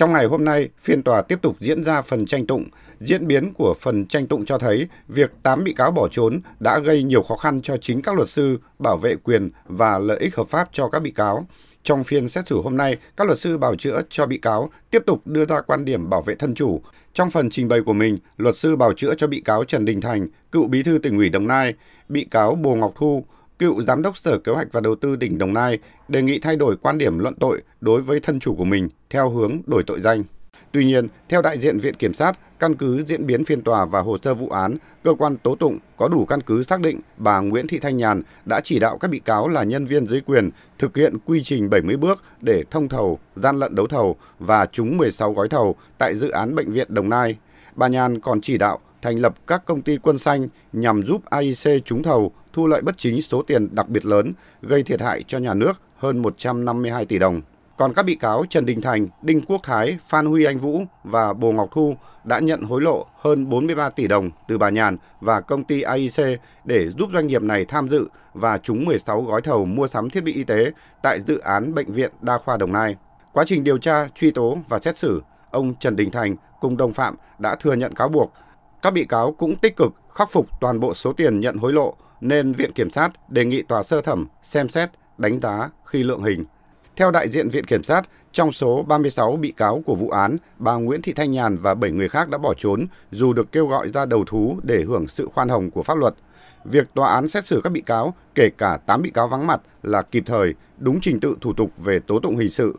Trong ngày hôm nay, phiên tòa tiếp tục diễn ra phần tranh tụng. Diễn biến của phần tranh tụng cho thấy việc 8 bị cáo bỏ trốn đã gây nhiều khó khăn cho chính các luật sư bảo vệ quyền và lợi ích hợp pháp cho các bị cáo. Trong phiên xét xử hôm nay, các luật sư bảo chữa cho bị cáo tiếp tục đưa ra quan điểm bảo vệ thân chủ. Trong phần trình bày của mình, luật sư bảo chữa cho bị cáo Trần Đình Thành, cựu bí thư tỉnh ủy Đồng Nai, bị cáo Bồ Ngọc Thu, cựu giám đốc Sở Kế hoạch và Đầu tư tỉnh Đồng Nai đề nghị thay đổi quan điểm luận tội đối với thân chủ của mình theo hướng đổi tội danh. Tuy nhiên, theo đại diện Viện Kiểm sát, căn cứ diễn biến phiên tòa và hồ sơ vụ án, cơ quan tố tụng có đủ căn cứ xác định bà Nguyễn Thị Thanh Nhàn đã chỉ đạo các bị cáo là nhân viên dưới quyền thực hiện quy trình 70 bước để thông thầu, gian lận đấu thầu và trúng 16 gói thầu tại dự án Bệnh viện Đồng Nai. Bà Nhàn còn chỉ đạo thành lập các công ty quân xanh nhằm giúp AIC trúng thầu thu lợi bất chính số tiền đặc biệt lớn, gây thiệt hại cho nhà nước hơn 152 tỷ đồng. Còn các bị cáo Trần Đình Thành, Đinh Quốc Thái, Phan Huy Anh Vũ và Bồ Ngọc Thu đã nhận hối lộ hơn 43 tỷ đồng từ bà Nhàn và công ty AIC để giúp doanh nghiệp này tham dự và trúng 16 gói thầu mua sắm thiết bị y tế tại dự án Bệnh viện Đa khoa Đồng Nai. Quá trình điều tra, truy tố và xét xử, ông Trần Đình Thành cùng đồng phạm đã thừa nhận cáo buộc. Các bị cáo cũng tích cực khắc phục toàn bộ số tiền nhận hối lộ nên Viện Kiểm sát đề nghị tòa sơ thẩm xem xét, đánh giá khi lượng hình. Theo đại diện Viện Kiểm sát, trong số 36 bị cáo của vụ án, bà Nguyễn Thị Thanh Nhàn và 7 người khác đã bỏ trốn dù được kêu gọi ra đầu thú để hưởng sự khoan hồng của pháp luật. Việc tòa án xét xử các bị cáo, kể cả 8 bị cáo vắng mặt là kịp thời, đúng trình tự thủ tục về tố tụng hình sự